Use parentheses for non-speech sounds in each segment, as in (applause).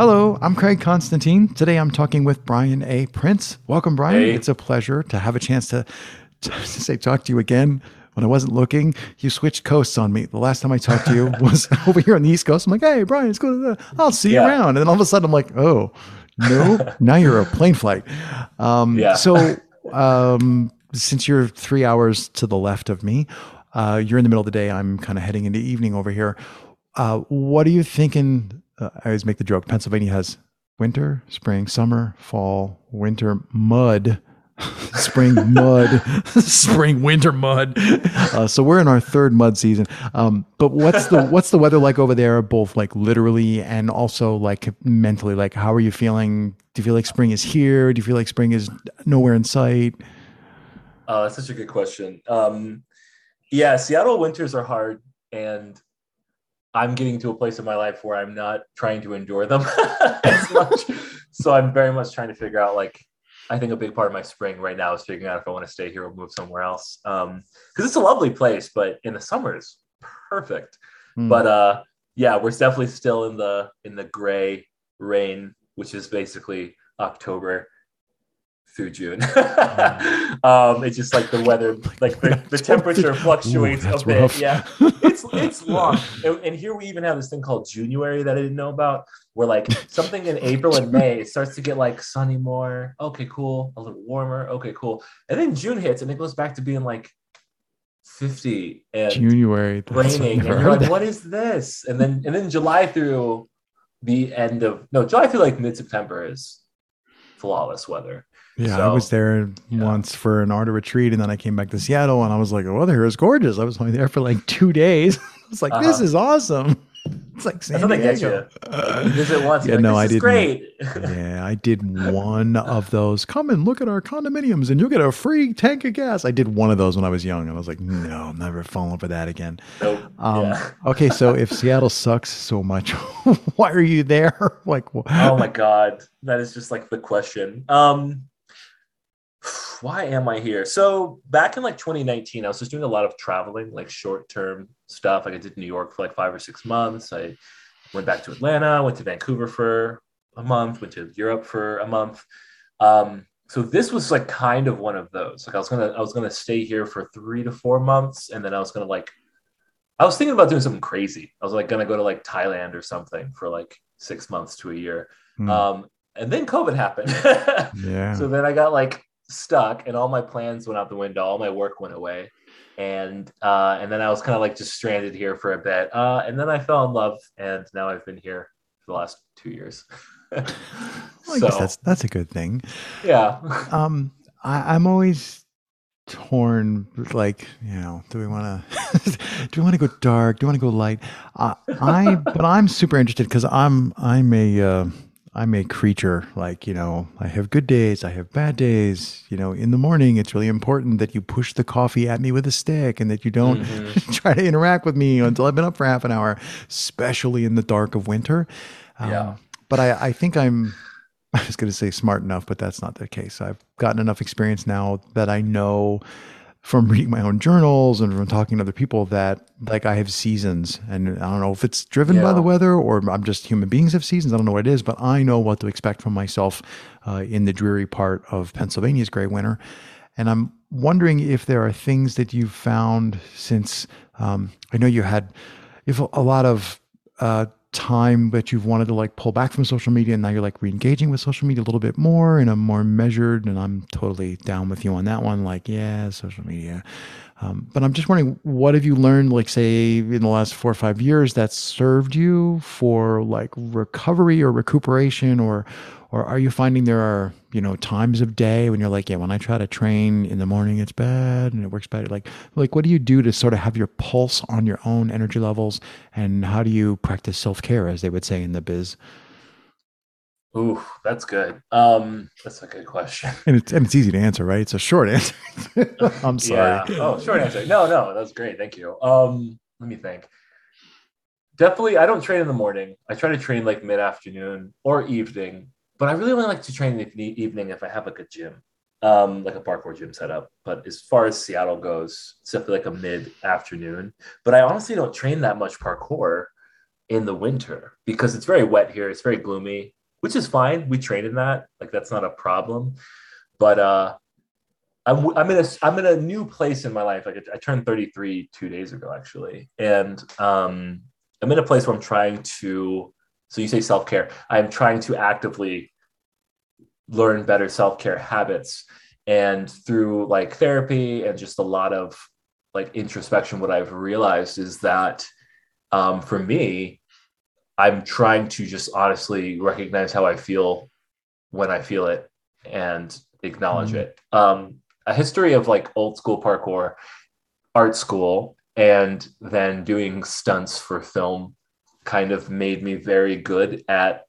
Hello, I'm Craig Constantine. Today I'm talking with Brian A. Prince. Welcome, Brian. Hey. It's a pleasure to have a chance to, (laughs) to say talk to you again. When I wasn't looking, you switched coasts on me. The last time I talked to you (laughs) was (laughs) over here on the East Coast. I'm like, hey, Brian, it's good. I'll see you Yeah. around. And then all of a sudden, I'm like, oh, no, now you're a plane flight. Um, Yeah. So, um, since you're three hours to the left of me, uh, you're in the middle of the day. I'm kind of heading into evening over here. Uh, what are you thinking? Uh, I always make the joke Pennsylvania has winter, spring, summer, fall, winter, mud, (laughs) spring, mud, (laughs) spring, winter, mud. Uh, so we're in our third mud season. Um, but what's the what's the weather like over there, both like literally and also like mentally? Like, how are you feeling? Do you feel like spring is here? Do you feel like spring is nowhere in sight? Oh, that's such a good question. Um, yeah, Seattle winters are hard, and I'm getting to a place in my life where I'm not trying to endure them (laughs) as much. so I'm very much trying to figure out, like, I think a big part of my spring right now is figuring out if I want to stay here or move somewhere else. Um, because it's a lovely place, but in the summer it's perfect. Hmm. But uh, yeah, we're definitely still in the in the gray rain, which is basically October through June. (laughs) um, it's just like the weather, like the, the temperature fluctuates that's a bit. rough. Yeah, (laughs) it's (laughs) long. And, and here we even have this thing called Juneuary that I didn't know about, where like something in April and May it starts to get like sunny more. Okay, cool. A little warmer. Okay, cool. And then June hits and it goes back to being like 50 and Juneuary. Raining and you're like that. what is this and then and then july through the end of no july through like mid-september is flawless weather Yeah, I was there yeah. once for an art retreat, and then I came back to Seattle, and I was like, "Oh, the weather is gorgeous." I was only there for like two days. (laughs) I was like, "This Uh-huh. is awesome." (laughs) It's like San that's what they get Diego. visit once Yeah, like, no, this I didn't. great (laughs) yeah, I did one of those. Come and look at our condominiums, and you'll get a free tank of gas. I did one of those when I was young, and I was like, "No, I'm never falling for that again." Nope. Um, yeah. Okay, so if Seattle sucks so much, why are you there? Like, wh- oh my god that is just like the question um why am i here? So back in like 2019 i was just doing a lot of traveling like short-term stuff. Like i did new york for like five or six months. I went back to atlanta went to vancouver for a month went to europe for a month. Um so this was like kind of one of those. Like i was gonna i was gonna stay here for three to four months and then i was gonna like i was thinking about doing something crazy. I was like gonna go to like thailand or something for like six months to a year. Hmm, um, and then COVID happened. (laughs) yeah. so then I got like stuck, and all my plans went out the window. All my work went away, and uh, and then I was kind of like just stranded here for a bit. Uh, and then I fell in love, and now I've been here for the last two years. (laughs) Well, I so guess that's that's a good thing. yeah, (laughs) Um, I, I'm always torn. Like, you know, do we want to (laughs) do we want to go dark? Do we want to go light? Uh, I but I'm super interested because I'm I'm a uh, I'm a creature. Like, you know, I have good days, I have bad days. You know, in the morning, it's really important that you push the coffee at me with a stick and that you don't Mhm. (laughs) try to interact with me until I've been up for half an hour, especially in the dark of winter. Um, Yeah. But I, I think I'm, (laughs) I was going to say smart enough, but that's not the case. I've gotten enough experience now that I know from reading my own journals and from talking to other people that like I have seasons and I don't know if it's driven by the weather or I'm just human beings have seasons. I don't know what it is, but I know what to expect from myself uh, in the dreary part of Pennsylvania's gray winter. And I'm wondering if there are things that you've found since um, I know you had if a, a lot of uh, time that you've wanted to like pull back from social media and now you're like re-engaging with social media a little bit more in a more measured and i'm totally down with you on that one. Like yeah social media um, but i'm just wondering what have you learned like say in the last four or five years that served you for like recovery or recuperation? Or or are you finding there are you know times of day when you're like yeah when i try to train in the morning it's bad and it works better. Like like what do you do to sort of have your pulse on your own energy levels? And how do you practice self-care as they would say in the biz Ooh, that's good. Um, that's a good question. and it's and it's easy to answer right it's a short (laughs) answer i'm sorry Yeah. Oh, short answer. No, no, that's great. Thank you. Um, let me think. Definitely, I don't train in the morning. I try to train like mid afternoon or evening, but I really only like to train in the evening if I have like a gym, um, like a parkour gym set up. But as far as Seattle goes, it's definitely like a mid afternoon. But I honestly don't train that much parkour in the winter because it's very wet here. It's very gloomy, which is fine. We train in that. Like that's not a problem. But uh I'm, I'm in a I'm in a new place in my life. Like I turned 33 two days ago, actually, and um, I'm in a place where I'm trying to. So you say self care. I'm trying to actively learn better self care habits, and through like therapy and just a lot of like introspection, what I've realized is that um, for me, I'm trying to just honestly recognize how I feel when I feel it and acknowledge mm-hmm. it. Um, a history of like old school parkour, art school, and then doing stunts for film kind of made me very good at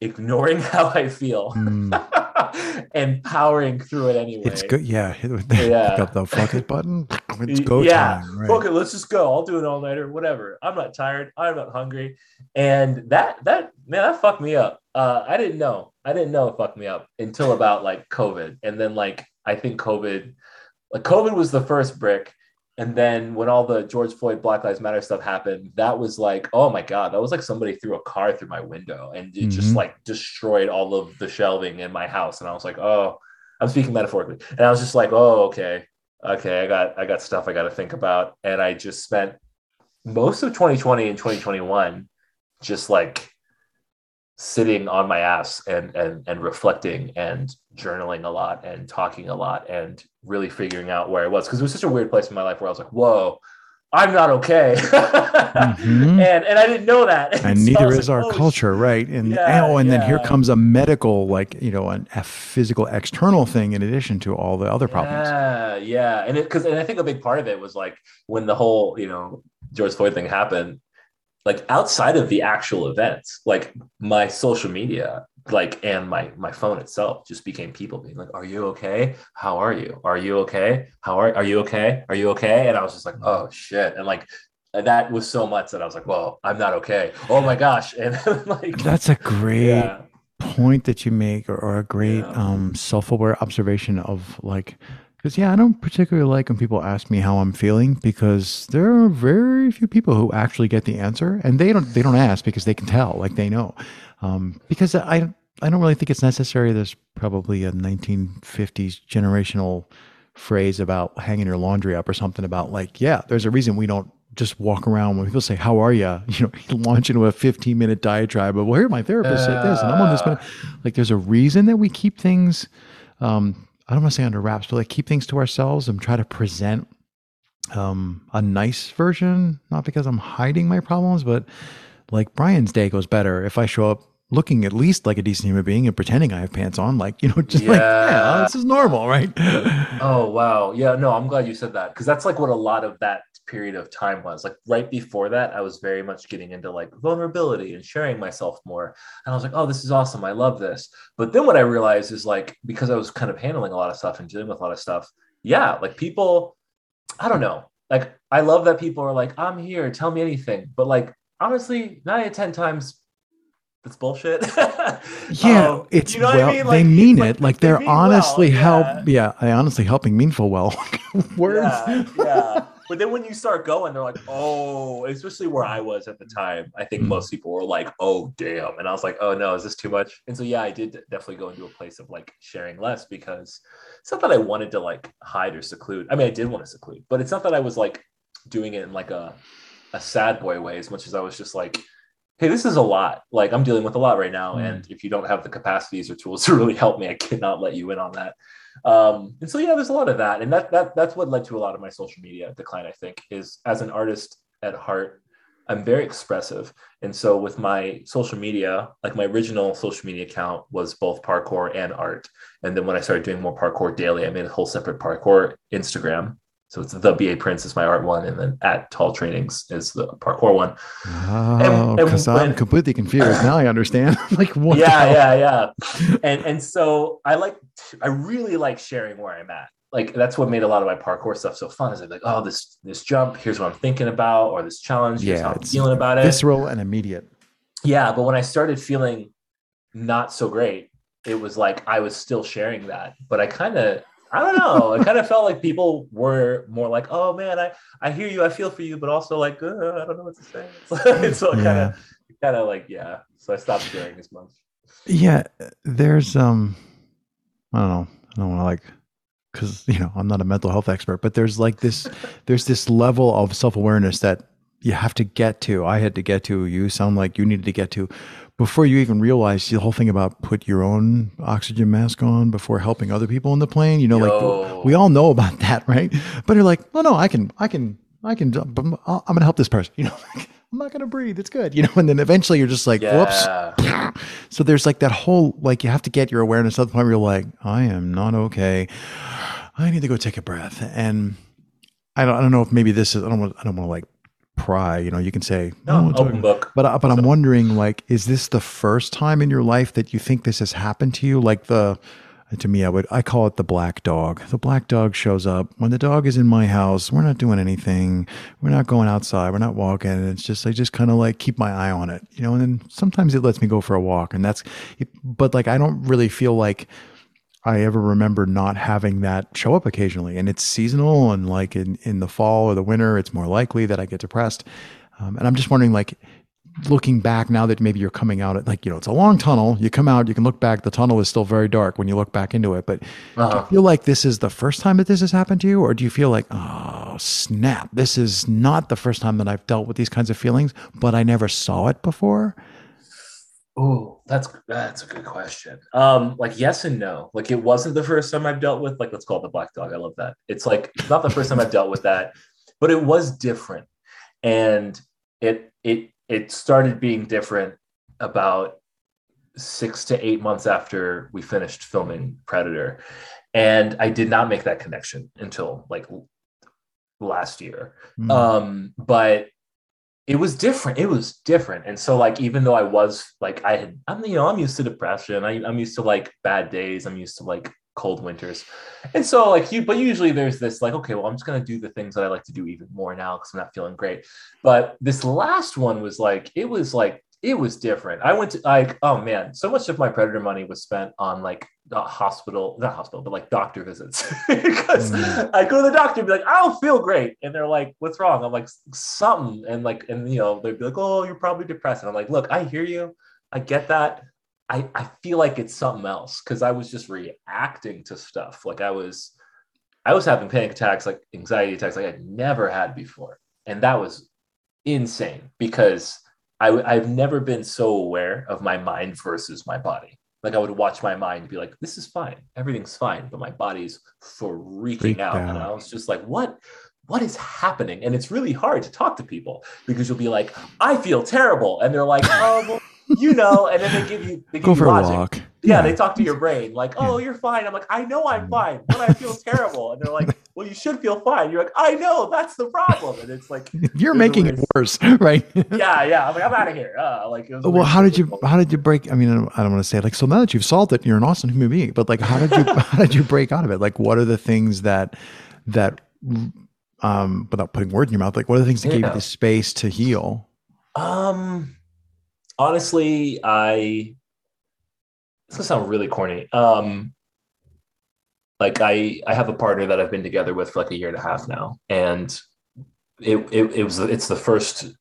ignoring (laughs) how I feel mm. (laughs) and powering through it anyway. It's good. Yeah. (laughs) yeah. Got the fuck it button. It's go yeah. time. Right. It. Let's just go. I'll do it all nighter, whatever. I'm not tired. I'm not hungry. And that, that, man, that fucked me up. Uh, I didn't know. I didn't know it fucked me up until about like COVID. And then like I think COVID, like COVID was the first brick. And then when all the George Floyd Black Lives Matter stuff happened, that was like, oh my God, that was like somebody threw a car through my window and it mm-hmm. just like destroyed all of the shelving in my house. And I was like, oh, I'm speaking metaphorically. And I was just like, oh, okay. Okay, I got I got stuff I got to think about. And I just spent most of 2020 and 2021 just like sitting on my ass and and and reflecting and journaling a lot and talking a lot and really figuring out where I was because it was such a weird place in my life where I was like, whoa, I'm not okay. mm-hmm. (laughs) And and I didn't know that. And, (laughs) and so neither is like, our oh, culture, right? And yeah, oh, and yeah. then here comes a medical, like you know, an, a physical external thing in addition to all the other problems. Yeah, yeah, and because and I think a big part of it was like when the whole you know George Floyd thing happened like outside of the actual events like my social media like and my my phone itself just became people being like are you okay? How are you? Are you okay? How are are you okay? Are you okay? And i was just like oh shit. And like that was so much that i was like well i'm not okay. Oh my gosh. (laughs) And like that's a great yeah. point that you make or, or a great yeah. um self-aware observation of like because yeah, I don't particularly like when people ask me how I'm feeling because there are very few people who actually get the answer, and they don't they don't ask because they can tell, like they know. Um, because I I don't really think it's necessary. There's probably a 1950s generational phrase about hanging your laundry up or something about like yeah, there's a reason we don't just walk around when people say how are you (laughs) you know launch into a 15 minute diatribe of well here my therapist uh, said this and i'm on this minute. like there's a reason that we keep things um, I don't want to say under wraps, but like keep things to ourselves and try to present um, a nice version, not because I'm hiding my problems, but like Brian's day goes better if I show up looking at least like a decent human being and pretending I have pants on, like, you know, (laughs) just yeah. like, yeah, this is normal, right? (laughs) oh, wow. Yeah, no, I'm glad you said that because that's like what a lot of that period of time was. Like right before that, I was very much getting into like vulnerability and sharing myself more. And I was like, oh, this is awesome. I love this. But then what I realized is like, because I was kind of handling a lot of stuff and dealing with a lot of stuff, yeah, like people, I don't know. Like, I love that people are like, I'm here, tell me anything. But like, honestly, nine out of 10 times, it's bullshit. (laughs) yeah, um, it's you know well, I mean? like, they mean it. Like they're they honestly well, yeah. help. Yeah, they honestly helping meanful well. (laughs) Words. Yeah, yeah. But then when you start going, they're like, oh, especially where I was at the time. I think mm. most people were like, oh, damn. And I was like, oh, no, is this too much? And so, yeah, I did definitely go into a place of like sharing less because it's not that I wanted to like hide or seclude. I mean, I did want to seclude, but it's not that I was like doing it in like a, a sad boy way as much as I was just like, hey, this is a lot. Like I'm dealing with a lot right now. Mm. And if you don't have the capacities or tools (laughs) to really help me, I cannot let you in on that. Um, and so yeah, there's a lot of that, and that that that's what led to a lot of my social media decline. I think is as an artist at heart, I'm very expressive, and so with my social media, like my original social media account was both parkour and art, and then when I started doing more parkour daily, I made a whole separate parkour Instagram so it's the BA Prince is my art one, and then at Tall Trainings is the parkour one. Oh, because I'm (laughs) completely confused now. I understand. (laughs) like what? Yeah, yeah, yeah. And and so I like, I really like sharing where I'm at. Like that's what made a lot of my parkour stuff so fun. Is I'm like, oh, this this jump. Here's what I'm thinking about, or this challenge. Here's yeah, how I'm feeling about it. Visceral and immediate. Yeah, but when I started feeling not so great, it was like I was still sharing that, but I kind of I don't know. It kind of felt like people were more like, "Oh man, I I hear you, I feel for you," but also like, uh, I don't know what to say. (laughs) so kind of, kind of like, yeah. So I stopped sharing as much. Yeah, there's um, I don't know. I don't want to like because you know I'm not a mental health expert, but there's like this (laughs) there's this level of self awareness that you have to get to. I had to get to. You sound like you needed to get to before you even realize the whole thing about put your own oxygen mask on before helping other people in the plane. You know, Yo. like we all know about (laughs) that, right? But you're like, oh no, I can, I can, I can. I'm, I'm going to help this person. (laughs) You know. I'm not gonna breathe. It's good, (laughs) you know. And then eventually you're just like, yeah. whoops. So there's like that whole like you have to get your awareness to the point where you're like, I am not okay. I need to go take a breath. And I don't, I don't know if maybe this is I don't want I don't want to like pry. You know, you can say no, no open book. But uh, but I'm wondering, like, is this the first time in your life that you think this has happened to you? Like the to me, I would I call it the black dog. The black dog shows up when the dog is in my house. We're not doing anything. We're not going outside. We're not walking. It's just I just kind of like keep my eye on it, you know. And then sometimes it lets me go for a walk, and that's. But like I don't really feel like I ever remember not having that show up occasionally. And it's seasonal, and like in, in the fall or the winter, it's more likely that I get depressed. Um, and I'm just wondering, like, looking back now that maybe you're coming out at like you know it's a long tunnel you come out you can look back the tunnel is still very dark when you look back into it but uh-huh. do you feel like this is the first time that this has happened to you or do you feel like oh snap this is not the first time that i've dealt with these kinds of feelings but i never saw it before Oh, that's that's a good question. Um, like yes and no. Like it wasn't the first time I've dealt with like let's call it the black dog. I love that. It's like it's not the first time I've dealt with that, but it was different, and it it it started being different about six to eight months after we finished filming Predator, and I did not make that connection until like last year. Mm. Um, but it was different. It was different. And so like even though I was like I had I'm you know I'm used to depression. I, I'm used to like bad days. I'm used to like cold winters. And so like you but usually there's this like okay, well I'm just going to do the things that I like to do even more now cuz I'm not feeling great. But this last one was like it was like it was different. I went to like, oh man, so much of my predator money was spent on like the hospital, not hospital, but like doctor visits. (laughs) because mm. I go to the doctor and be like, I don't feel great. And they're like, what's wrong? I'm like, something. And like, and you know, they'd be like, oh, you're probably depressed. And I'm like, look, I hear you. I get that. I, I feel like it's something else because I was just reacting to stuff. Like I was, I was having panic attacks, like anxiety attacks, like I'd never had before. And that was insane because I, I've never been so aware of my mind versus my body. Like I would watch my mind be like, this is fine. Everything's fine. But my body's freaking Freaked out. out. And I was just like, what? What is happening? And it's really hard to talk to people because you'll be like, I feel terrible. And they're like, oh, well, you know, and then they give you they give go you for logic. a walk. Yeah, yeah, they talk to your brain like, "Oh, you're fine." I'm like, "I know I'm fine, but I feel terrible." And they're like, "Well, you should feel fine." You're like, "I know, that's the problem." And it's like (laughs) you're making it worse, (laughs) right? (laughs) yeah, yeah. I'm like, I'm out of here. Uh, like, well, how did you how did you break? I mean, I don't want to say like so now that you've solved it, you're an awesome human being. But like, how did you how did you break out of it? Like, what are the things that that um, without putting words in your mouth, like what are the things that yeah. gave you the space to heal? Um honestly, I it's gonna sound really corny. Um, like I I have a partner that I've been together with for like a year and a half now, and it it, it was it's the first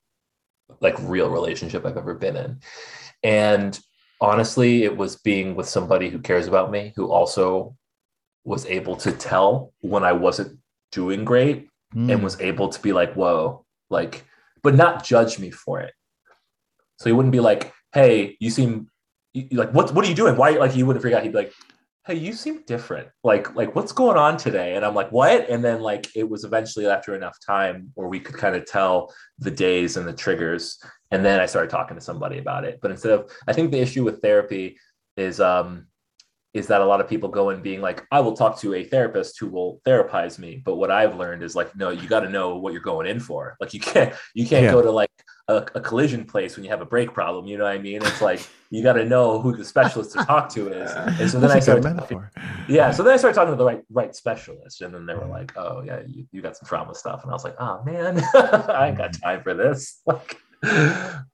like real relationship I've ever been in, and honestly, it was being with somebody who cares about me, who also was able to tell when I wasn't doing great, mm. and was able to be like, "Whoa," like, but not judge me for it so he wouldn't be like, "Hey, you seem like what? What are you doing? Why?" Like he wouldn't figure out. He'd be like, "Hey, you seem different. Like, like what's going on today?" And I'm like, "What?" And then like it was eventually after enough time where we could kind of tell the days and the triggers. And then I started talking to somebody about it. But instead of, I think the issue with therapy is um is that a lot of people go in being like, I will talk to a therapist who will therapize me. But what I've learned is like, no, you got to know what you're going in for. Like you can't, you can't yeah. go to like a, a, collision place when you have a brake problem. You know what I mean? It's like you got to know who the specialist to talk to is. (laughs) And so then I started, talking, yeah. So then I started talking to the right right specialist, and then they were like, "Oh yeah, you, you got some trauma stuff," and I was like, "Oh man, (laughs) I ain't got time for this." (laughs) Like,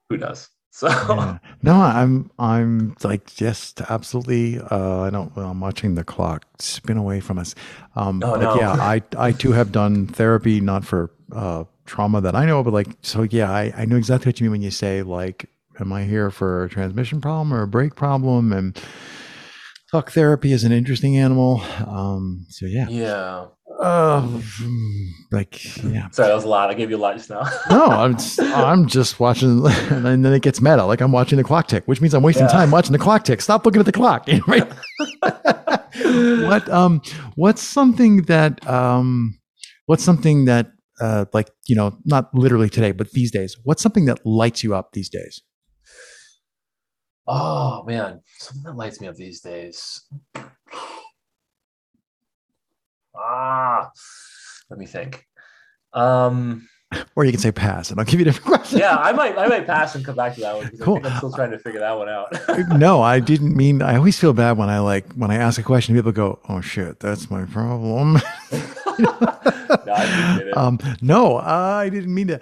who does? So Yeah. No, I'm I'm like just absolutely. Uh, I don't. Well, I'm watching the clock spin away from us. Um, Oh, but no. yeah, I I too have done therapy, not for uh, trauma that I know, but like so. Yeah, I I know exactly what you mean when you say like, am I here for a transmission problem or a brake problem? And talk therapy is an interesting animal. Um, so yeah, yeah. Uh, like yeah. Sorry, that was a lot. I gave you a lot just now. (laughs) No, I'm just, I'm just watching, (laughs) and then it gets meta. Like I'm watching the clock tick, which means I'm wasting Yeah. time watching the clock tick. Stop looking at the clock. (laughs) right? what um, what's something that um, what's something that uh, like you know, not literally today, but these days, what's something that lights you up these days? oh man, something that lights me up these days. Ah, let me think. Um, Or you can say pass, and I'll give you a different question. yeah, I might, I might pass and come back to that one Cool. I think I'm still trying to figure that one out. (laughs) no, I didn't mean. I always feel bad when I like when I ask a question, people go, "Oh shit, that's my problem." (laughs) no, I. Um, no, I didn't mean to.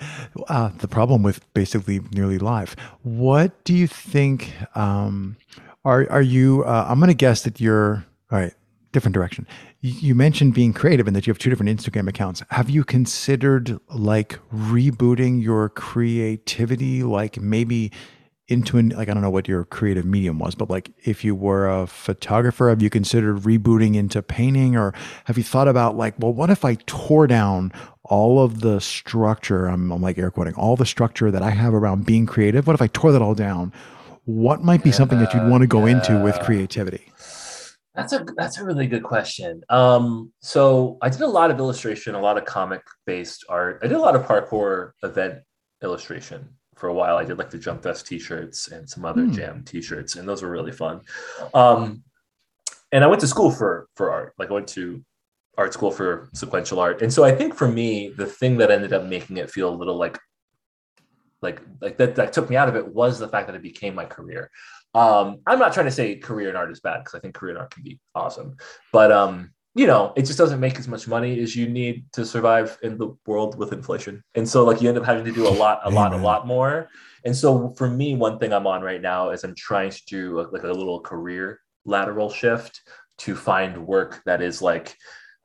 Uh, the problem with basically nearly live. What do you think? Um, are are you? Uh, I'm going to guess that you're. All right, different direction. You, mentioned being creative and that you have two different Instagram accounts. Have you considered like rebooting your creativity? Like maybe into an like I don't know what your creative medium was, but like if you were a photographer, have you considered rebooting into painting, or have you thought about like, well, what if I tore down all of the structure? I'm, I'm like air quoting all the structure that I have around being creative. What if I tore that all down? What might be something that you'd want to go into with creativity? That's a that's a really good question. Um, so I did a lot of illustration, a lot of comic based art. I did a lot of parkour event illustration for a while. I did like the Jump Fest t-shirts and some other Hmm. jam t-shirts, and those were really fun. Um, and I went to school for for art. Like I went to art school for sequential art. And so I think for me, the thing that ended up making it feel a little like like like that that took me out of it was the fact that it became my career. Um, I'm not trying to say career in art is bad because I think career in art can be awesome, but um, you know, it just doesn't make as much money as you need to survive in the world with inflation. And so like you end up having to do a lot, a lot, a lot more. And so for me, one thing I'm on right now is I'm trying to do like a little career lateral shift to find work that is like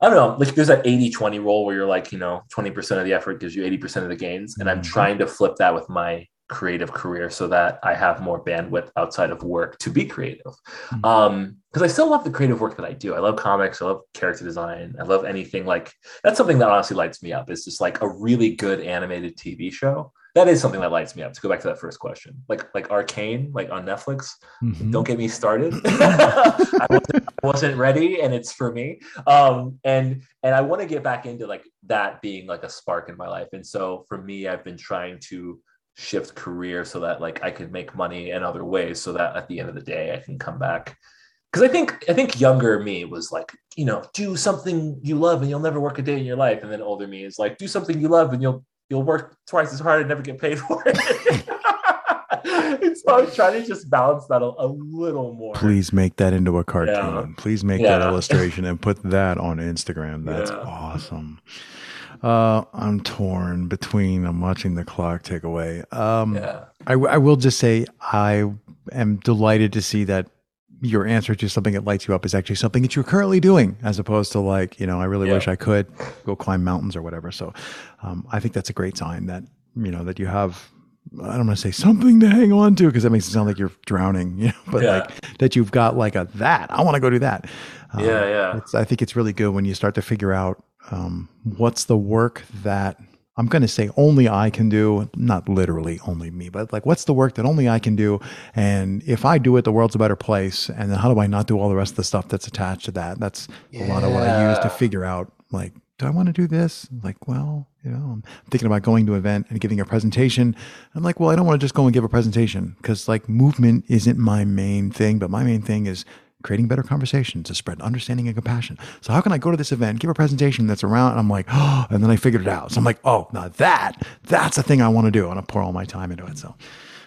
I don't know, like there's that 80 20 role where you're like, you know, 20% of the effort gives you 80% of the gains. And I'm Mhm. trying to flip that with my creative career so that I have more bandwidth outside of work to be creative. Mhm. Um, because I still love the creative work that I do. I love comics, I love character design, I love anything like that's something that honestly lights me up. It's just like a really good animated TV show. That is something that lights me up. To go back to that first question, like like Arcane, like on Netflix, Mhm. don't get me started (laughs) (laughs) I, wasn't, I wasn't ready and it's for me um and and i want to get back into like that being like a spark in my life and so for me i've been trying to shift career so that like i could make money in other ways so that at the end of the day i can come back because i think i think younger me was like you know do something you love and you'll never work a day in your life and then older me is like do something you love and you'll you'll work twice as hard and never get paid for it (laughs) and so i'm trying to just balance that a, a little more Please make that into a cartoon. Yeah. Please make that illustration and put that on Instagram. That's Yeah. awesome. Uh, I'm torn between. I'm watching the clock tick away. Um, yeah I, I will just say I am delighted to see that your answer to something that lights you up is actually something that you're currently doing, as opposed to like, you know, I really Yeah. wish I could go climb mountains or whatever. So, um, I think that's a great sign that you know that you have. I don't want to say something to hang on to because that makes it sound like you're drowning, (laughs) you know. But Yeah. like that you've got like a that I want to go do that. Um, yeah yeah it's, I think it's really good when you start to figure out um, what's the work that I'm going to say only I can do, not literally only me, but like what's the work that only I can do? And if I do it, the world's a better place. And then how do I not do all the rest of the stuff that's attached to that? That's a lot of what I use to figure out like, do I want to do this? Like, well, you know, I'm thinking about going to an event and giving a presentation. I'm like, well, I don't want to just go and give a presentation because like movement isn't my main thing, but my main thing is creating better conversations to spread understanding and compassion. So how can I go to this event, give a presentation that's around, and I'm like, oh, (gasps) and then I figured it out. So I'm like, oh, now that that's the thing I want to do, I want to pour all my time into it. So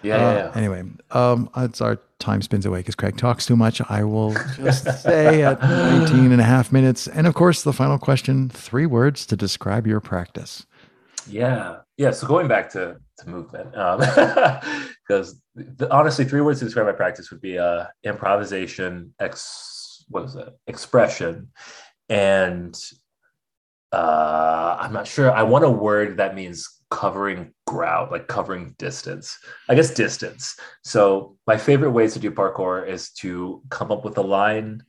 yeah, uh, yeah, yeah. anyway, um, it's our time spins away because Craig talks too much. I will just say at 19 and a half minutes. And of course, the final question, three words to describe your practice. Yeah. yeah, so going back to, to movement, because um, (laughs) honestly, three words to describe my practice would be uh, improvisation, ex, what is it, expression, and uh, I'm not sure. I want a word that means covering ground, like covering distance. I guess distance. So my favorite ways to do parkour is to come up with a line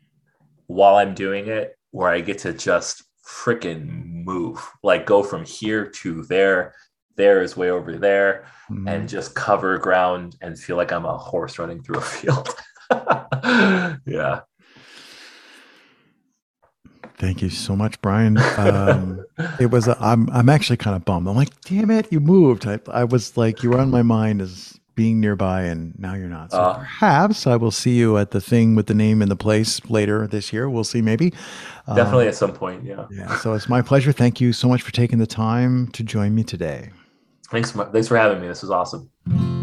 while I'm doing it where I get to just freaking move, like go from here to there. There is way over there, mm-hmm. and just cover ground and feel like I'm a horse running through a field. (laughs) yeah. Thank you so much, Brian. Um, (laughs) it was. am I'm. I'm actually kind of bummed. I'm like, damn it, you moved. I, I was like, you were on my mind as being nearby, and now you're not. So uh, perhaps I will see you at the thing with the name and the place later this year. We'll see, maybe. Definitely um, at some point. Yeah. Yeah. So it's my pleasure. Thank you so much for taking the time to join me today. Thanks. Thanks for having me. This was awesome.